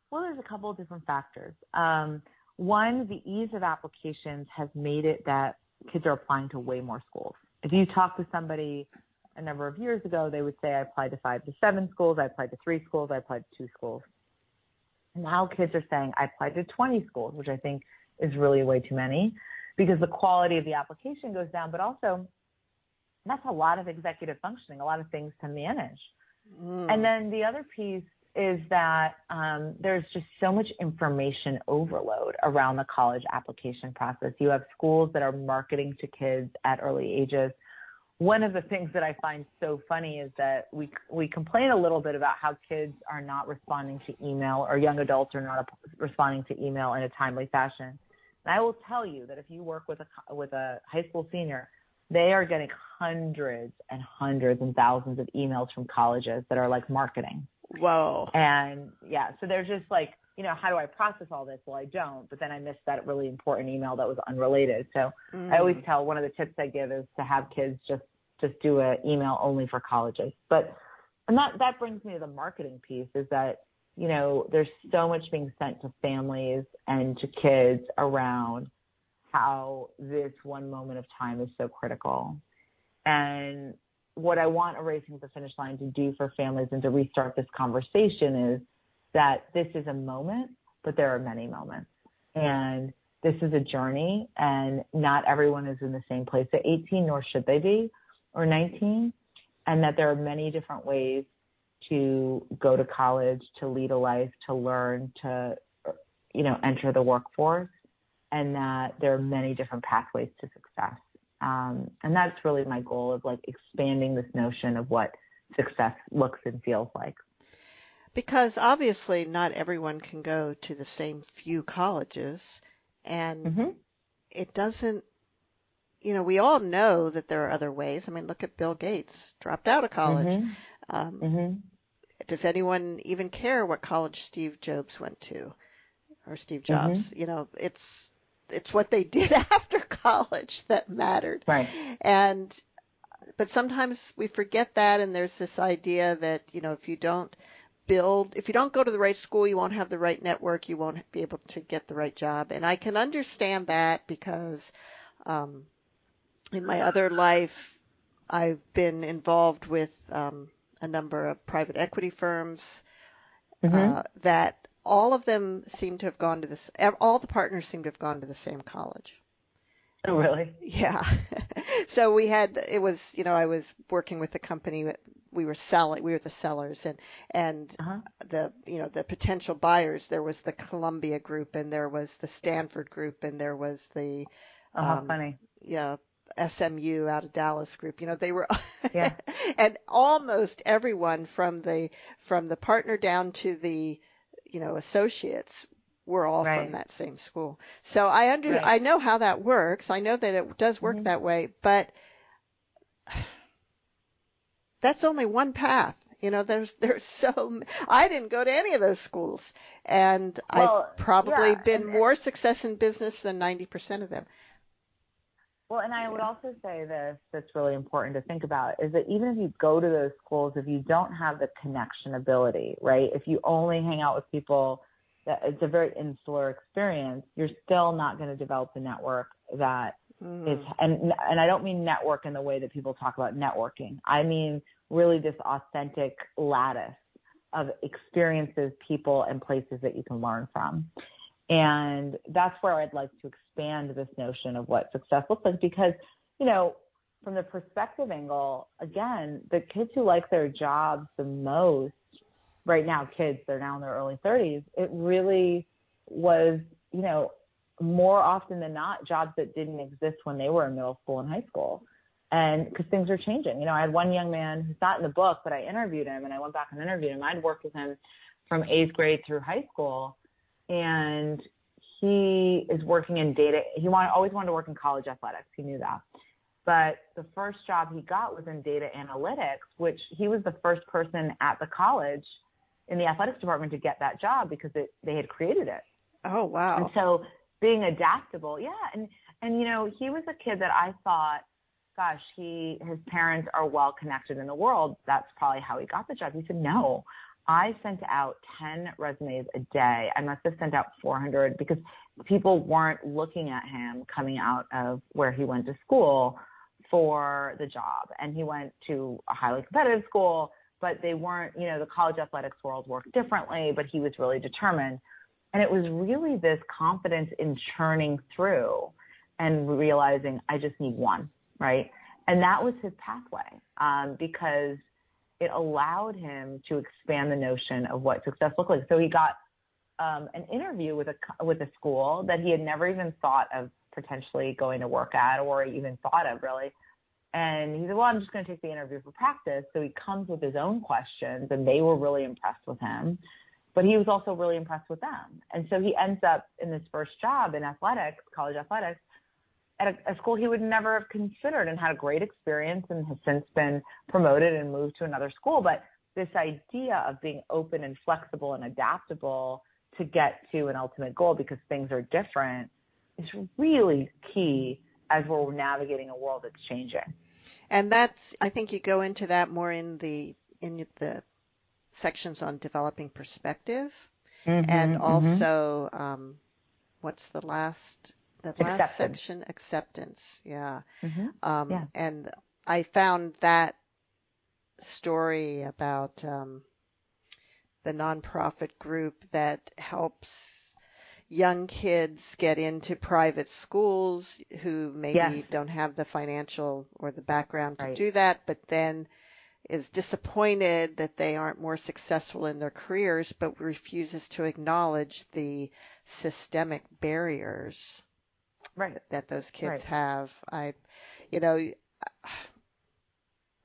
B: Well, there's a couple of different factors. Um, one, the ease of applications has made it that kids are applying to way more schools. If you talk to somebody a number of years ago, they would say, I applied to five to seven schools, I applied to three schools, I applied to two schools. Now kids are saying, I applied to 20 schools, which I think is really way too many because the quality of the application goes down, but also that's a lot of executive functioning, a lot of things to manage. Mm. And then the other piece is that um, there's just so much information overload around the college application process. You have schools that are marketing to kids at early ages. One of the things that I find so funny is that we we complain a little bit about how kids are not responding to email or young adults are not responding to email in a timely fashion. And I will tell you that if you work with a with a high school senior, they are getting hundreds and hundreds and thousands of emails from colleges that are like marketing.
A: Whoa.
B: And yeah, so they're just like, you know, how do I process all this? Well, I don't, but then I missed that really important email that was unrelated. So mm. I always tell one of the tips I give is to have kids just just do an email only for colleges. But and that that brings me to the marketing piece is that you know there's so much being sent to families and to kids around how this one moment of time is so critical. And what I want Erasing the Finish Line to do for families and to restart this conversation is that this is a moment, but there are many moments. And this is a journey, and not everyone is in the same place at 18, nor should they be, or 19. And that there are many different ways to go to college, to lead a life, to learn, to, you know, enter the workforce, and that there are many different pathways to success. Um, and that's really my goal of like expanding this notion of what success looks and feels like.
A: Because obviously not everyone can go to the same few colleges and mm-hmm. it doesn't you know, we all know that there are other ways. I mean, look at Bill Gates, dropped out of college. Mm-hmm. Um, mm-hmm. Does anyone even care what college Steve Jobs went to or Steve Jobs? Mm-hmm. You know, it's it's what they did after college that mattered.
B: Right.
A: And but sometimes we forget that and there's this idea that, you know, if you don't build if you don't go to the right school, you won't have the right network, you won't be able to get the right job. And I can understand that because um in my other life I've been involved with um a number of private equity firms mm-hmm. uh, that all of them seem to have gone to this. All the partners seem to have gone to the same college.
B: Oh, really?
A: Yeah. so we had it was you know I was working with the company we were selling we were the sellers and and uh-huh. the you know the potential buyers there was the Columbia group and there was the Stanford group and there was the
B: oh, um, funny
A: yeah SMU out of Dallas group. You know, they were, yeah. and almost everyone from the from the partner down to the you know, associates were all right. from that same school. So I under right. I know how that works. I know that it does work mm-hmm. that way, but that's only one path. You know, there's there's so I didn't go to any of those schools, and well, I've probably yeah, been more success in business than 90% of them.
B: Well, and I would also say this that's really important to think about is that even if you go to those schools, if you don't have the connection ability, right? If you only hang out with people that it's a very insular experience, you're still not going to develop the network that mm. is, and and I don't mean network in the way that people talk about networking. I mean really this authentic lattice of experiences, people, and places that you can learn from. And that's where I'd like to expand this notion of what success looks like because, you know, from the perspective angle, again, the kids who like their jobs the most right now, kids, they're now in their early 30s, it really was, you know, more often than not, jobs that didn't exist when they were in middle school and high school. And because things are changing. You know, I had one young man who's not in the book, but I interviewed him and I went back and interviewed him. I'd worked with him from eighth grade through high school and he is working in data. He wanted, always wanted to work in college athletics. He knew that. But the first job he got was in data analytics, which he was the first person at the college in the athletics department to get that job because it, they had created it.
A: Oh, wow.
B: And so being adaptable. Yeah. And, and, you know, he was a kid that I thought, gosh, he, his parents are well connected in the world. That's probably how he got the job. He said, no, I sent out 10 resumes a day. I must have sent out 400 because people weren't looking at him coming out of where he went to school for the job. And he went to a highly competitive school, but they weren't, you know, the college athletics world worked differently, but he was really determined. And it was really this confidence in churning through and realizing I just need one, right? And that was his pathway um, because it allowed him to expand the notion of what success looked like. So he got um, an interview with a with a school that he had never even thought of potentially going to work at or even thought of really. And he said, "Well, I'm just going to take the interview for practice." So he comes with his own questions, and they were really impressed with him. But he was also really impressed with them. And so he ends up in this first job in athletics, college athletics, at a, a, school he would never have considered and had a great experience and has since been promoted and moved to another school. But this idea of being open and flexible and adaptable to get to an ultimate goal because things are different is really key as we're navigating a world that's changing.
A: And that's, I think you go into that more in the, in the sections on developing perspective mm-hmm, and mm-hmm. also, mm-hmm. um, what's the last that last acceptance. section, acceptance. Yeah. Mm-hmm. Um, yeah. And I found that story about um, the nonprofit group that helps young kids get into private schools who maybe yes. don't have the financial or the background to right. do that, but then is disappointed that they aren't more successful in their careers, but refuses to acknowledge the systemic barriers
B: right.
A: that those kids right. have. I, you know,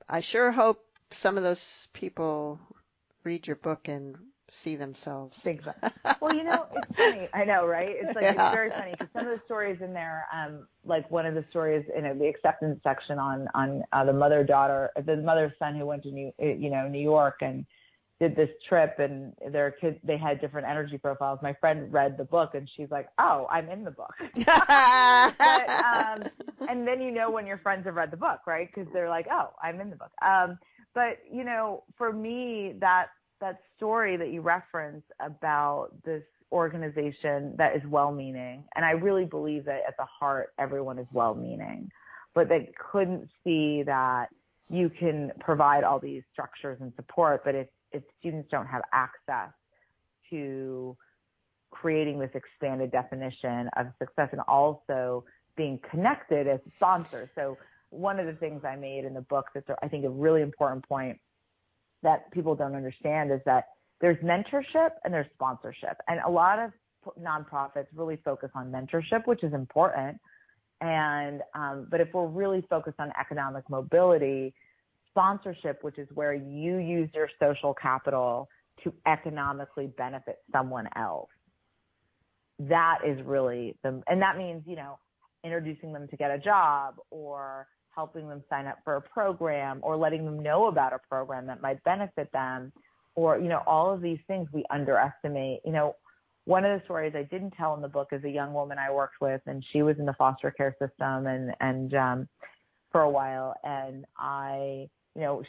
A: I sure hope some of those people read your book and see themselves.
B: Think about. Well, you know, it's funny. I know, right? It's like yeah. it's very funny because some of the stories in there, um, like one of the stories in the acceptance section on on uh, the mother daughter, the mother son who went to New, you know, New York and did this trip and their kids they had different energy profiles. My friend read the book and she's like, "Oh, I'm in the book." but, um, and then you know when your friends have read the book, right? Because they're like, "Oh, I'm in the book." Um, but you know, for me, that that story that you reference about this organization that is well-meaning, and I really believe that at the heart, everyone is well-meaning, but they couldn't see that you can provide all these structures and support, but if if students don't have access to creating this expanded definition of success and also being connected as sponsors. So one of the things I made in the book that's I think a really important point that people don't understand is that there's mentorship and there's sponsorship. And a lot of nonprofits really focus on mentorship, which is important. And um, but if we're really focused on economic mobility, sponsorship, which is where you use your social capital to economically benefit someone else. That is really the, and that means, you know, introducing them to get a job or helping them sign up for a program or letting them know about a program that might benefit them or, you know, all of these things we underestimate. You know, one of the stories I didn't tell in the book is a young woman I worked with and she was in the foster care system and, and, um, for a while and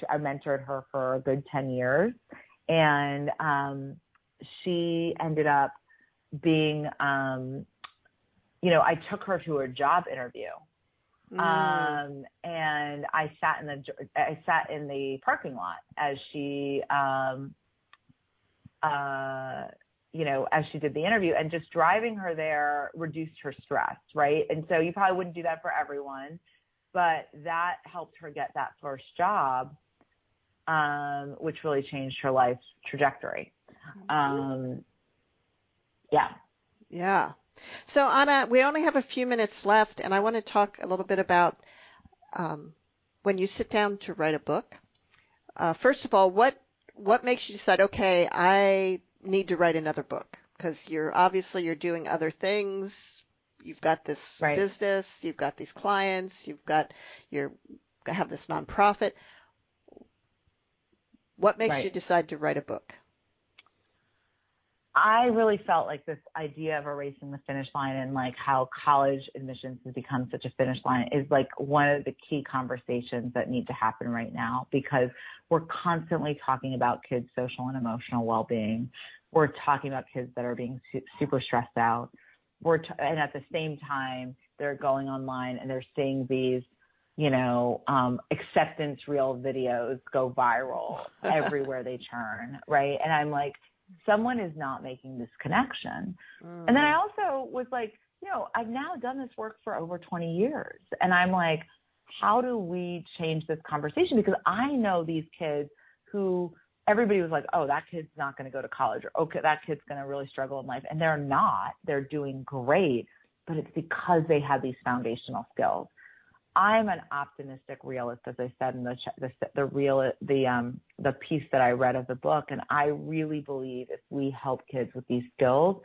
B: know, I mentored her for a good 10 years and, um, she ended up being, um, you know, I took her to a job interview. Mm. Um, and I sat in the, I sat in the parking lot as she, um, uh, you know, as she did the interview and just driving her there reduced her stress, right? And so you probably wouldn't do that for everyone but that helped her get that first job, um, which really changed her life's trajectory. Mm-hmm. Um, yeah.
A: Yeah. So Ana, we only have a few minutes left, and I want to talk a little bit about um, when you sit down to write a book. Uh, first of all, what what makes you decide? Okay, I need to write another book because you're obviously you're doing other things you've got this right. business, you've got these clients, you've got your have this nonprofit. What makes right. you decide to write a book?
B: I really felt like this idea of erasing the finish line and like how college admissions has become such a finish line is like one of the key conversations that need to happen right now because we're constantly talking about kids' social and emotional well-being. We're talking about kids that are being su- super stressed out. We're t- and at the same time they're going online and they're seeing these you know, um, acceptance reel videos go viral everywhere they turn, right? And I'm like, someone is not making this connection. Mm. And then I also was like, you know, I've now done this work for over 20 years. And I'm like, how do we change this conversation? Because I know these kids who everybody was like, oh, that kid's not going to go to college or okay, that kid's going to really struggle in life. And they're not. They're doing great, but it's because they have these foundational skills. I'm an optimistic realist, as I said in the the, the real the um the piece that I read of the book, and I really believe if we help kids with these skills,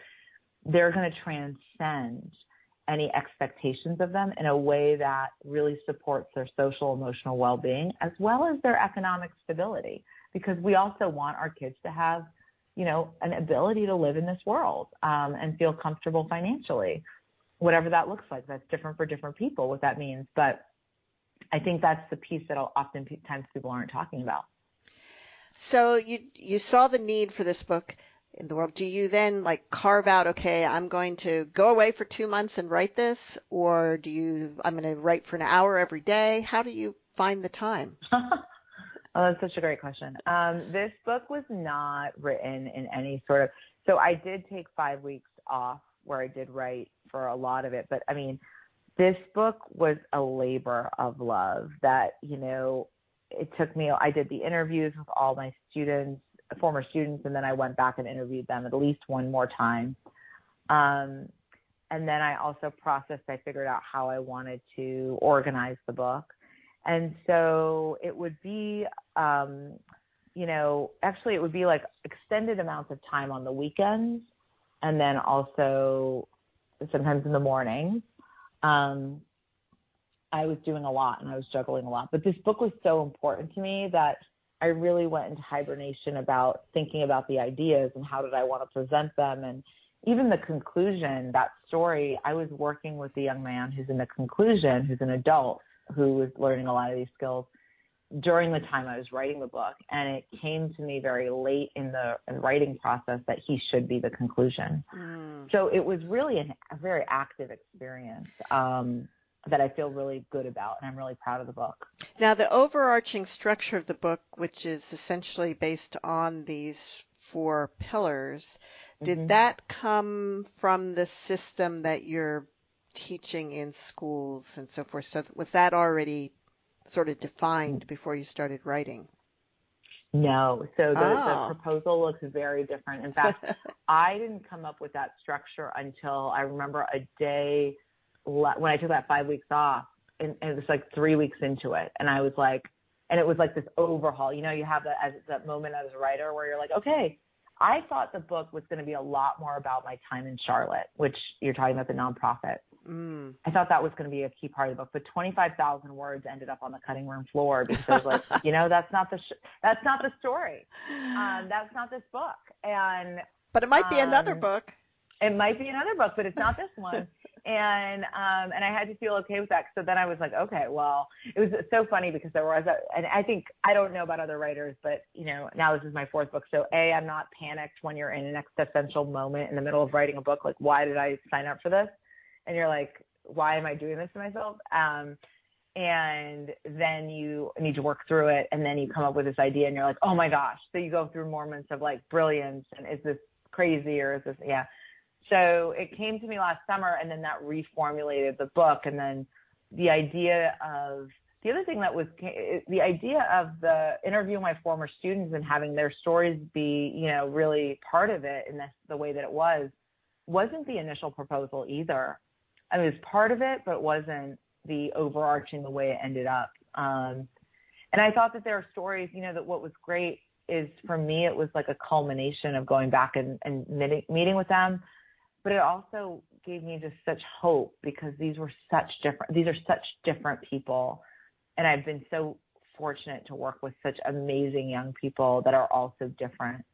B: they're going to transcend any expectations of them in a way that really supports their social emotional well-being as well as their economic stability because we also want our kids to have you know an ability to live in this world um, and feel comfortable financially whatever that looks like. That's different for different people, what that means. But I think that's the piece that oftentimes people aren't talking about.
A: So you you saw the need for this book in the world. Do you then like carve out, okay, I'm going to go away for two months and write this, or do you I'm going to write for an hour every day? How do you find the time?
B: oh, that's such a great question. Um, this book was not written in any sort of. So I did take five weeks off where I did write for a lot of it. But I mean, this book was a labor of love that, you know, it took me, I did the interviews with all my students, former students, and then I went back and interviewed them at least one more time. Um, and then I also processed, I figured out how I wanted to organize the book. And so it would be, um, you know, actually it would be like extended amounts of time on the weekends and then also sometimes in the morning. Um, I was doing a lot and I was juggling a lot. But this book was so important to me that I really went into hibernation about thinking about the ideas and how did I want to present them and even the conclusion, that story, I was working with the young man who's in the conclusion, who's an adult who was learning a lot of these skills during the time I was writing the book, and it came to me very late in the writing process that he should be the conclusion. Mm. So it was really an, a very active experience um, that I feel really good about, and I'm really proud of the book.
A: Now, the overarching structure of the book, which is essentially based on these four pillars, did mm-hmm. that come from the system that you're teaching in schools and so forth? So was that already sort of defined before you started writing?
B: No. So the, oh. the ah. proposal looks very different. In fact, I didn't come up with that structure until I remember a day when I took that five weeks off, and, and it was like three weeks into it, and I was like, and it was like this overhaul. You know, you have that as that moment as a writer where you're like, okay, I thought the book was going to be a lot more about my time in Charlotte, which you're talking about the nonprofit. Mm. I thought that was going to be a key part of the book, but 25,000 words ended up on the cutting room floor because, like, you know, that's not the sh- that's not the story. Um, that's not this book, and
A: but it might be um, another book.
B: It might be another book, but it's not this one. and um, and I had to feel okay with that. So then I was like, okay, well, it was so funny because there was a, and I think I don't know about other writers, but you know, now this is my fourth book. So a, I'm not panicked when you're in an existential moment in the middle of writing a book. Like, why did I sign up for this? And you're like, why am I doing this to myself? Um, and then you need to work through it, and then you come up with this idea, and you're like, oh my gosh! So you go through moments of like brilliance, and is this crazy or is this yeah? So it came to me last summer, and then that reformulated the book, and then the idea of the other thing that was the idea of the interviewing my former students and having their stories be, you know, really part of it in this, the way that it was, wasn't the initial proposal either. I mean, it was part of it, but it wasn't the overarching the way it ended up. Um, and I thought that there are stories, you know, that what was great is for me, it was like a culmination of going back and, and meeting with them. But it also gave me just such hope because these were such different, these are such different people. And I've been so fortunate to work with such amazing young people that are also different.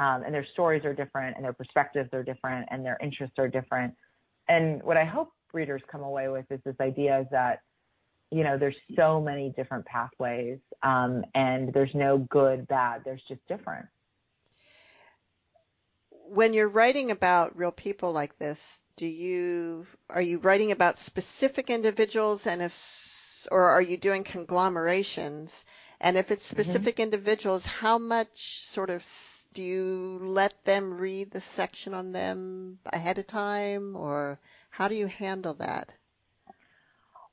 B: um, and their stories are different, and their perspectives are different, and their interests are different. And what I hope readers come away with is this idea is that you know there's so many different pathways, um, and there's no good, bad. There's just different.
A: When you're writing about real people like this, do you are you writing about specific individuals, and if or are you doing conglomerations? And if it's mm-hmm. specific mm-hmm. individuals, how much sort of do you let them read the section on them ahead of time, or how do you handle that?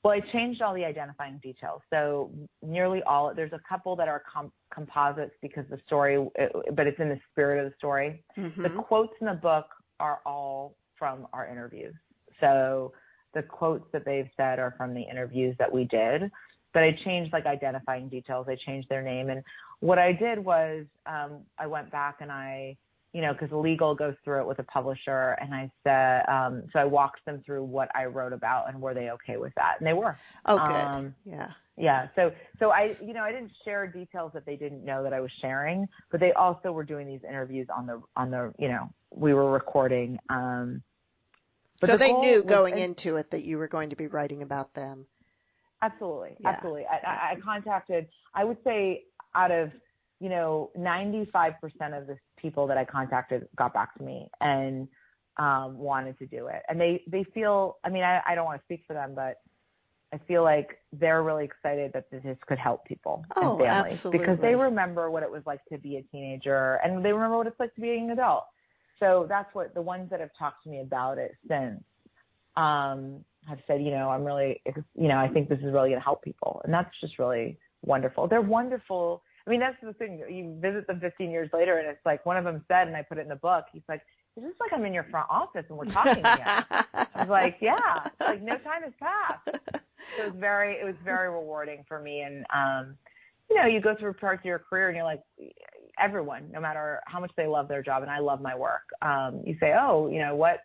B: Well, I changed all the identifying details. So nearly all, there's a couple that are com- composites because the story, but it's in the spirit of the story. Mm-hmm. The quotes in the book are all from our interviews. So the quotes that they've said are from the interviews that we did. But I changed like identifying details. I changed their name. And what I did was um, I went back and I, you know, because legal goes through it with a publisher, and I said, um, so I walked them through what I wrote about and were they okay with that, and they were.
A: Oh, good. Um, yeah.
B: Yeah. So, so I, you know, I didn't share details that they didn't know that I was sharing, but they also were doing these interviews on the, on the, you know, we were recording. Um,
A: so the they knew going was, into it that you were going to be writing about them.
B: Absolutely, yeah. absolutely. I, I, I contacted. I would say out of you know 95% of the people that I contacted got back to me and um, wanted to do it, and they they feel. I mean, I, I don't want to speak for them, but I feel like they're really excited that this could help people
A: oh,
B: and families
A: absolutely.
B: because they remember what it was like to be a teenager and they remember what it's like to be an adult. So that's what the ones that have talked to me about it since um, have said, you know, I'm really, you know, I think this is really going to help people, and that's just really wonderful. They're wonderful. I mean, that's the thing. You visit them 15 years later, and it's like one of them said, and I put it in the book. He's like, "It's just like I'm in your front office and we're talking again." I was like, "Yeah, like no time has passed." So it was very, it was very rewarding for me, and um, you know, you go through parts of your career, and you're like, everyone, no matter how much they love their job, and I love my work. Um, you say, "Oh, you know what."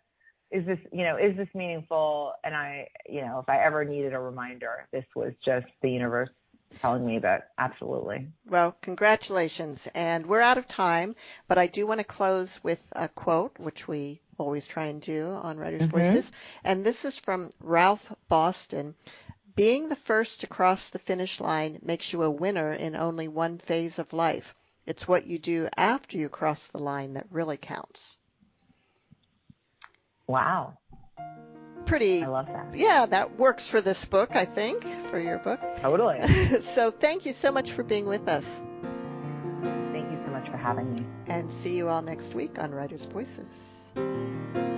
B: Is this, you know, is this meaningful? And I, you know, if I ever needed a reminder, this was just the universe telling me that absolutely.
A: Well, congratulations. And we're out of time, but I do want to close with a quote, which we always try and do on Writers' mm-hmm. Voices. And this is from Ralph Boston. Being the first to cross the finish line makes you a winner in only one phase of life. It's what you do after you cross the line that really counts.
B: Wow
A: pretty.
B: I love that.
A: Yeah, that works for this book, I think, for your book.
B: Totally.
A: so thank you so much for being with us.
B: Thank you so much for having me.
A: And see you all next week on Writers Voices.